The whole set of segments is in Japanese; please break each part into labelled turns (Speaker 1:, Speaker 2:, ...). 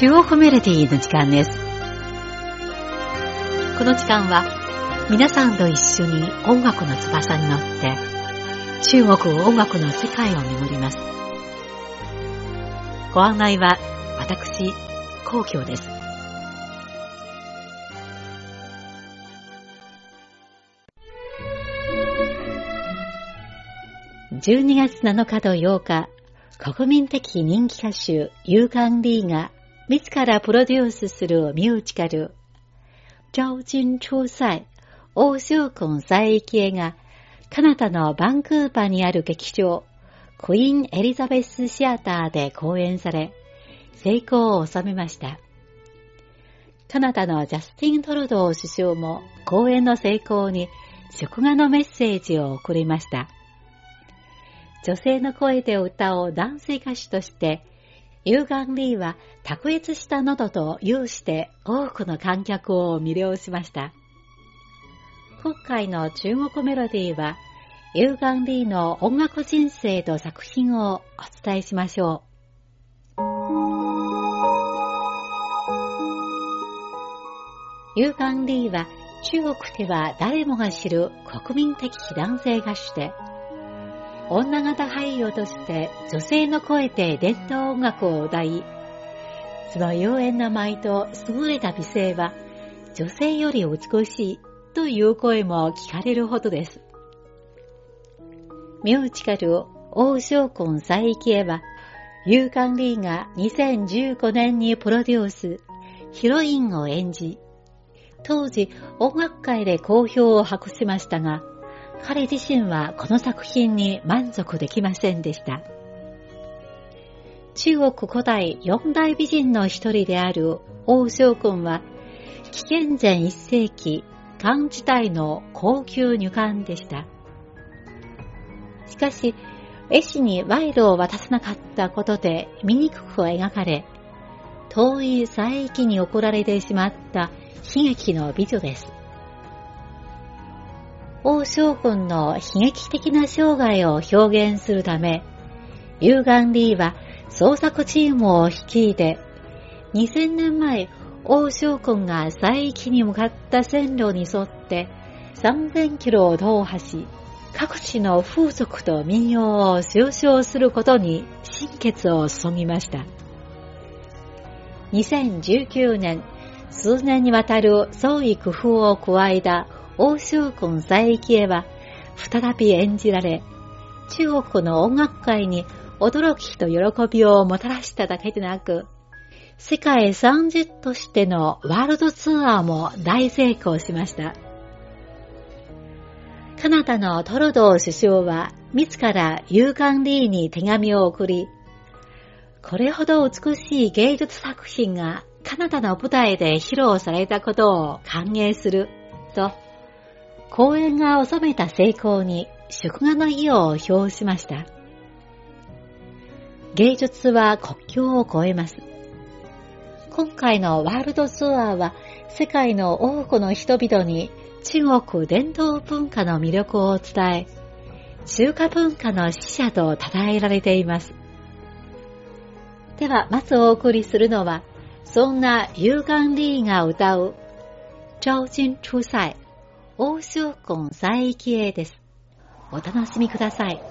Speaker 1: 中国メロディの時間です。この時間は皆さんと一緒に音楽の翼に乗って中国音楽の世界を巡ります。ご案内は私、皇居です。12月7日と8日、国民的人気歌手、ユーガン・リーが自らプロデュースするミュージカル、超人出祭、欧州君再駅へが、カナダのバンクーバーにある劇場、クイーン・エリザベス・シアターで公演され、成功を収めました。カナダのジャスティン・トルドー首相も公演の成功に祝賀のメッセージを送りました。女性の声で歌う男性歌手として、ユーガン・リーは卓越した喉と有して多くの観客を魅了しました。今回の中国メロディーは、ユーガン・リーの音楽人生と作品をお伝えしましょう。ユーガン・リーは中国では誰もが知る国民的男性歌手で、女型俳優として女性の声で伝統音楽を歌い、その妖艶な舞と優れた美声は女性より美しいという声も聞かれるほどです。ミュージカル王将婚再起へは、ユーカンリーが2015年にプロデュース、ヒロインを演じ、当時音楽界で好評を博しましたが、彼自身はこの作品に満足できませんでした。中国古代四大美人の一人である王将軍は、紀元前一世紀、漢時代の高級女官でした。しかし、絵師に賄賂を渡さなかったことで醜く描かれ、遠い佐伯に送られてしまった悲劇の美女です。王将軍の悲劇的な生涯を表現するため、ユーガン・リーは創作チームを率いて、2000年前、王将軍が佐伯に向かった線路に沿って3000キロを踏破し、各地の風俗と民謡を収集することに心血を注ぎました。2019年、数年にわたる創意工夫を加えた欧州君佐伯へは再び演じられ、中国の音楽界に驚きと喜びをもたらしただけでなく、世界30としてのワールドツアーも大成功しました。カナダのトルドー首相は自らユーカンリーに手紙を送り、これほど美しい芸術作品がカナダの舞台で披露されたことを歓迎すると公演が収めた成功に祝賀の意を表しました。芸術は国境を越えます。今回のワールドツアーは世界の多くの人々に中国伝統文化の魅力を伝え、中華文化の使者と称えられています。では、まずお送りするのは、そんなユーガン・リーが歌う、超人出祭欧州婚在域へです。お楽しみください。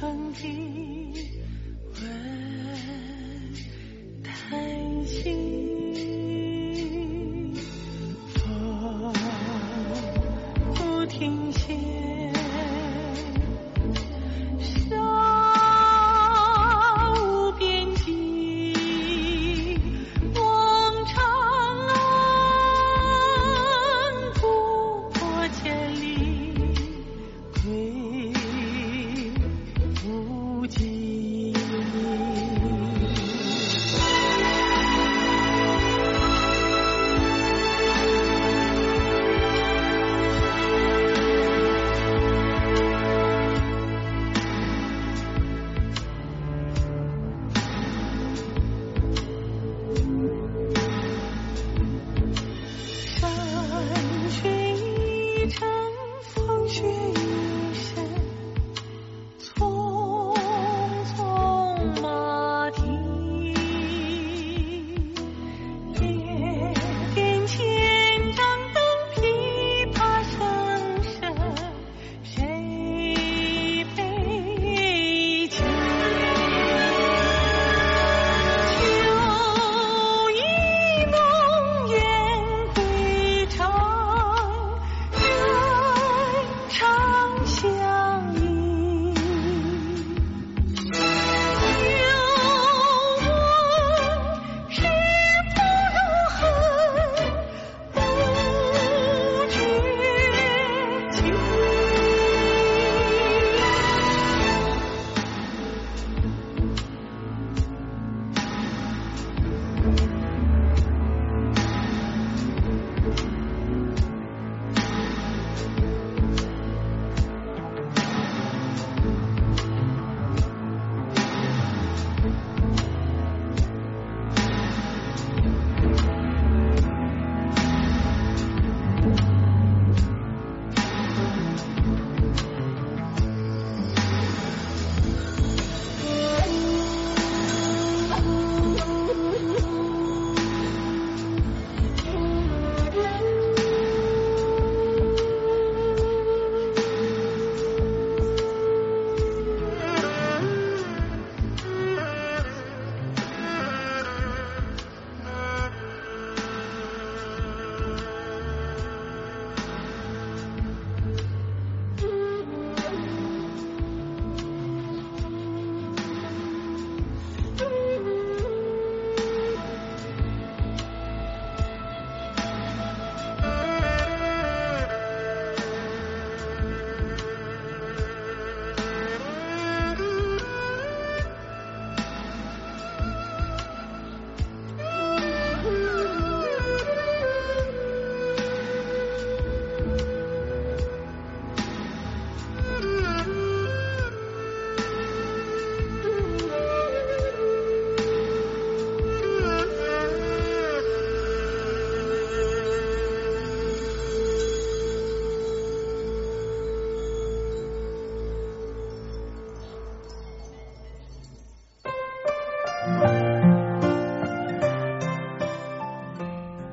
Speaker 2: 曾经问叹息，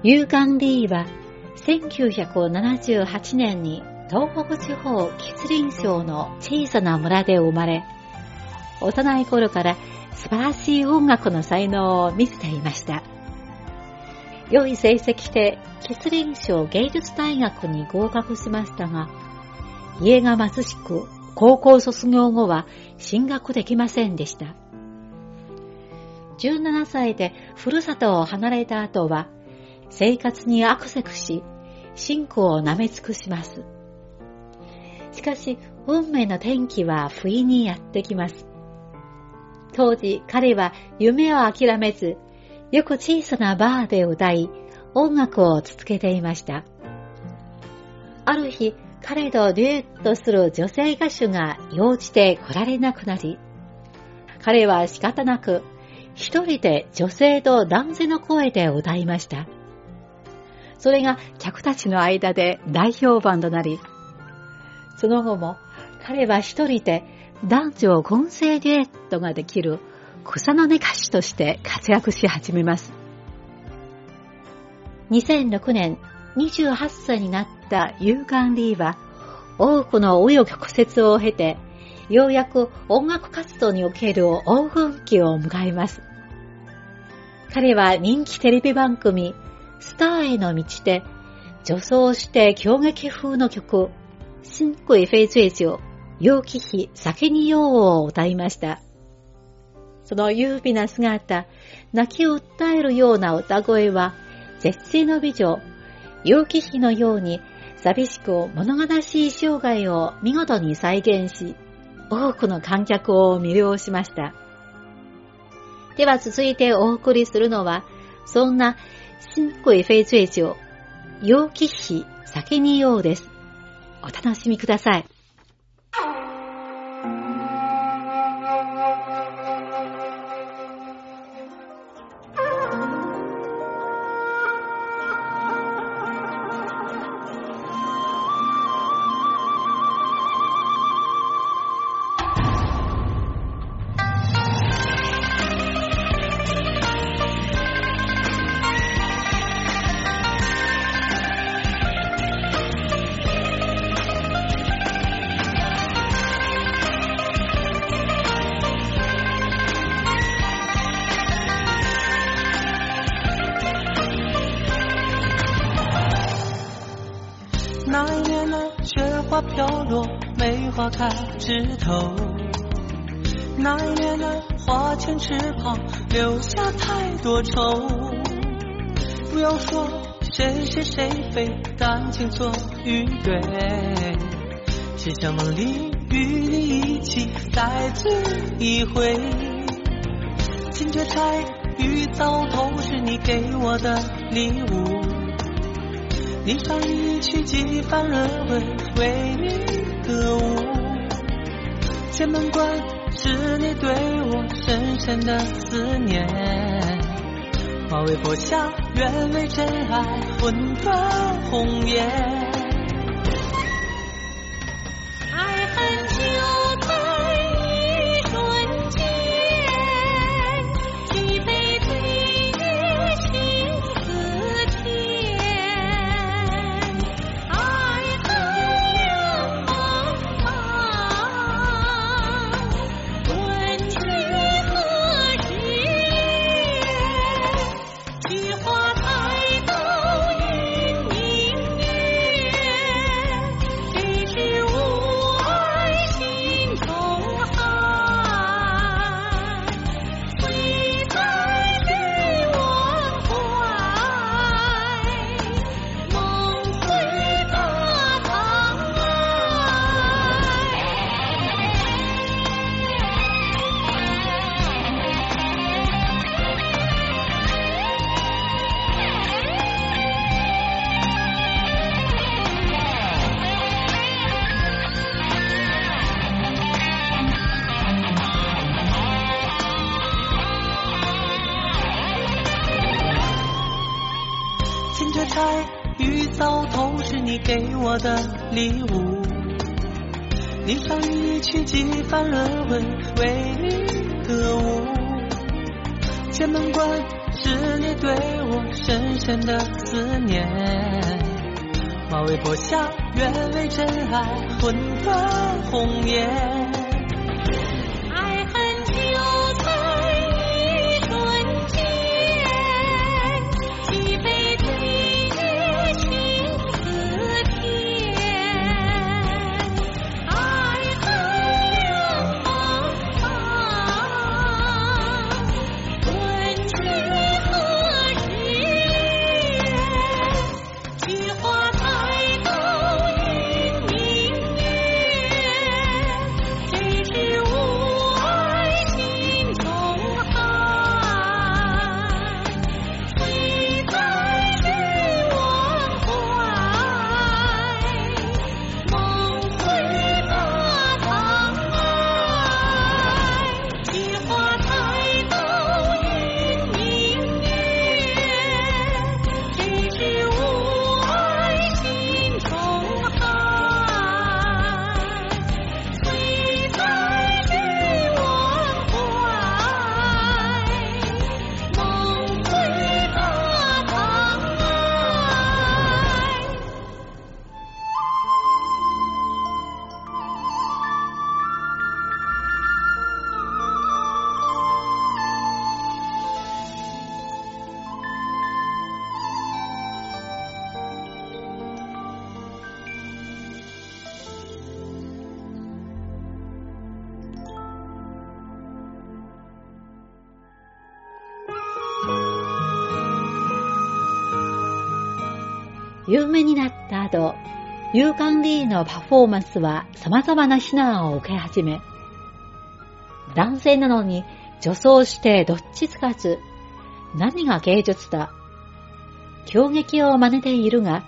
Speaker 1: ユーガンリーは1978年に東北地方吉林省の小さな村で生まれ、幼い頃から素晴らしい音楽の才能を見せていました。良い成績で吉林省芸術大学に合格しましたが、家が貧しく高校卒業後は進学できませんでした。17歳でふるさとを離れた後は、生活にアクセクし、信仰を舐め尽くします。しかし、運命の転機は不意にやってきます。当時、彼は夢を諦めず、よく小さなバーで歌い、音楽を続けていました。ある日、彼とデュエットする女性歌手が用事で来られなくなり、彼は仕方なく、一人で女性と男性の声で歌いました。それが客たちの間で大評判となり、その後も彼は一人で男女混声デュエットができる草の根歌手として活躍し始めます。2006年28歳になったユーガン・リーは多くの紆余曲折を経てようやく音楽活動における黄金期を迎えます。彼は人気テレビ番組、スターへの道で、女装して狂撃風の曲、新鬼非罪状、陽気比酒に用を歌いました。その優美な姿、泣きを訴えるような歌声は、絶世の美女、陽気比のように寂しく物悲しい生涯を見事に再現し、多くの観客を魅了しました。では続いてお送りするのは、そんな新贵翡翠酒、陽気比酒に用です。お楽しみください。
Speaker 2: 梅花开枝头。那一年的花前池旁，留下太多愁。不要说谁是谁非，感情错与对。谁想梦里与你一起再醉一回？金雀钗与糟头是你给我的礼物。霓裳一曲几番热吻，为你歌舞。剑门关是你对我深深的思念。马嵬坡下，愿为真爱魂断红颜。给我的礼物。霓裳一曲几番热吻，为你歌舞。剑门关是你对我深深的思念。马嵬坡下，愿为真爱魂断红颜。
Speaker 1: 有名になった後、勇敢リーのパフォーマンスは様々な非難を受け始め、男性なのに女装してどっちつかず、何が芸術だ。狂撃を真似ているが、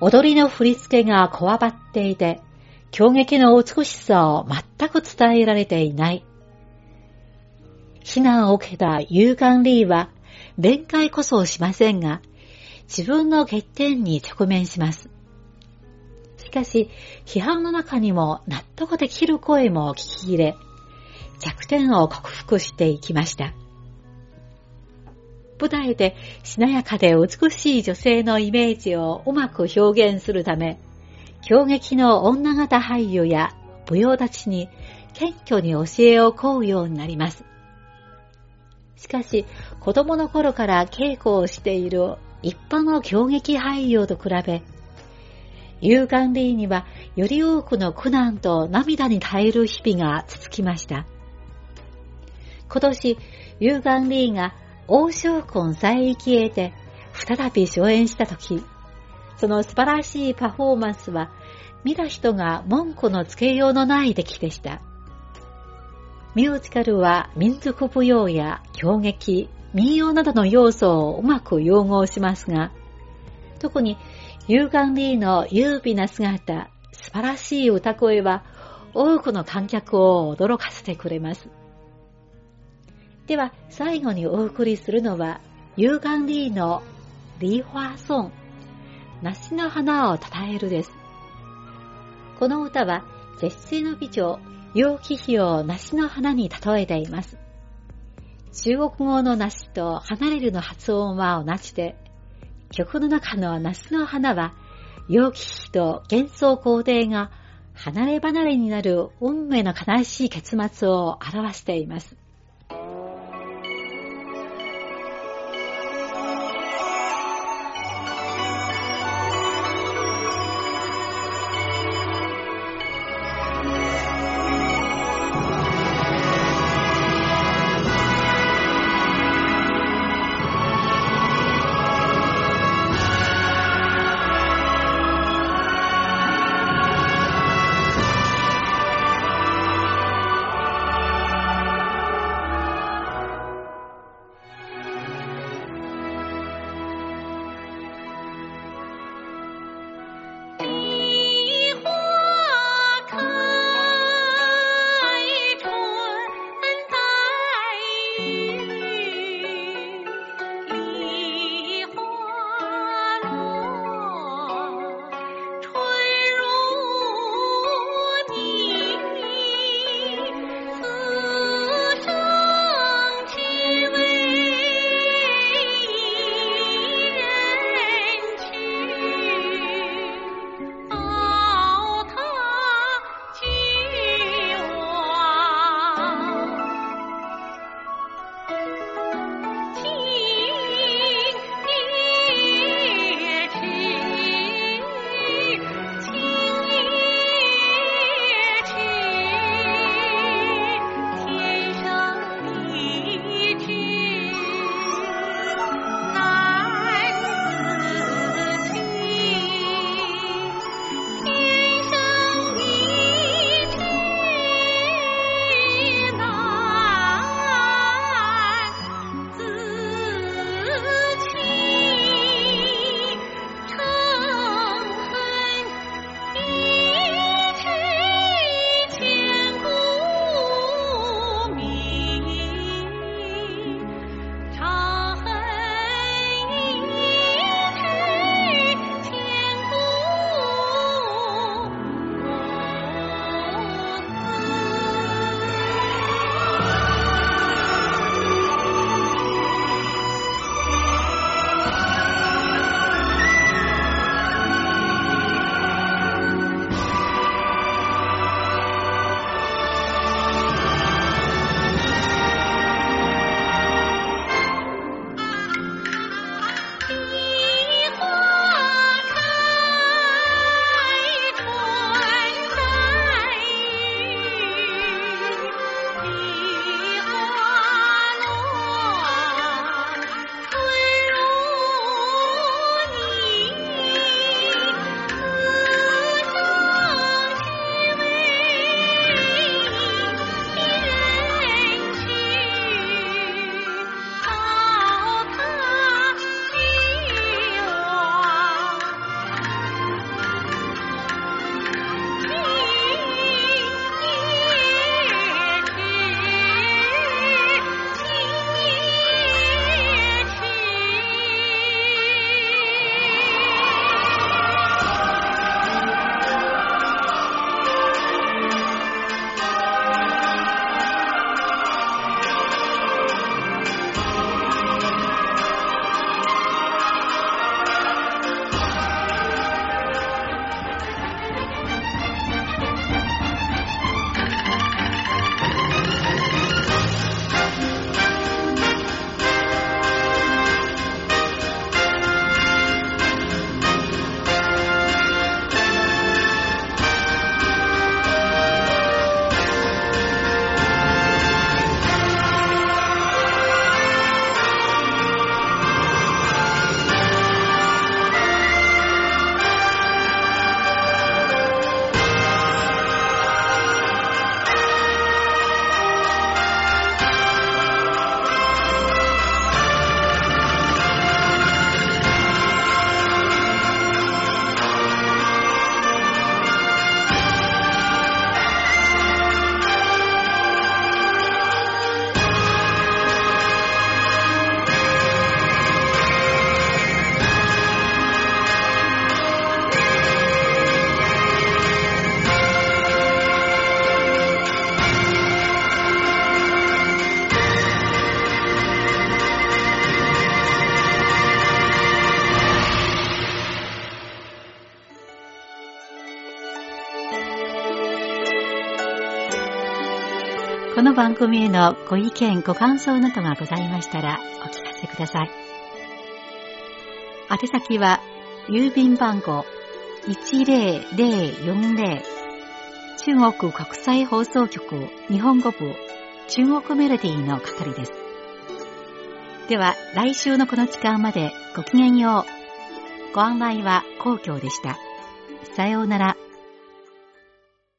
Speaker 1: 踊りの振り付けがこわばっていて、狂撃の美しさを全く伝えられていない。非難を受けた勇敢リーは、弁解こそしませんが、自分の欠点に直面します。しかし、批判の中にも納得できる声も聞き入れ、弱点を克服していきました。舞台でしなやかで美しい女性のイメージをうまく表現するため、狂撃の女型俳優や舞踊たちに謙虚に教えを請うようになります。しかし、子供の頃から稽古をしている一般の狂撃俳優と比べ、勇敢リーにはより多くの苦難と涙に耐える日々が続きました。今年、勇敢リーが王将婚再起へて再び初演したとき、その素晴らしいパフォーマンスは見た人が文句のつけようのない出来でした。ミュージカルは民族舞踊や狂劇、民謡などの要素をうまく融合しますが、特に勇敢リーの優美な姿、素晴らしい歌声は多くの観客を驚かせてくれます。では、最後にお送りするのは、勇敢リーのリーファーソン、梨の花を称えるです。この歌は、絶世の美女、楊貴妃を梨の花に例えています。中国語の梨と離れるの発音は同じで、曲の中の梨の花は、楊貴妃と幻想皇帝が離れ離れになる運命の悲しい結末を表しています。番組へのご意見、ご感想などがございましたらお聞かせください。宛先は、郵便番号10040中国国際放送局日本語部中国メロディーの係です。では、来週のこの時間までごきげんよう。ご案内は皇居でした。さようなら。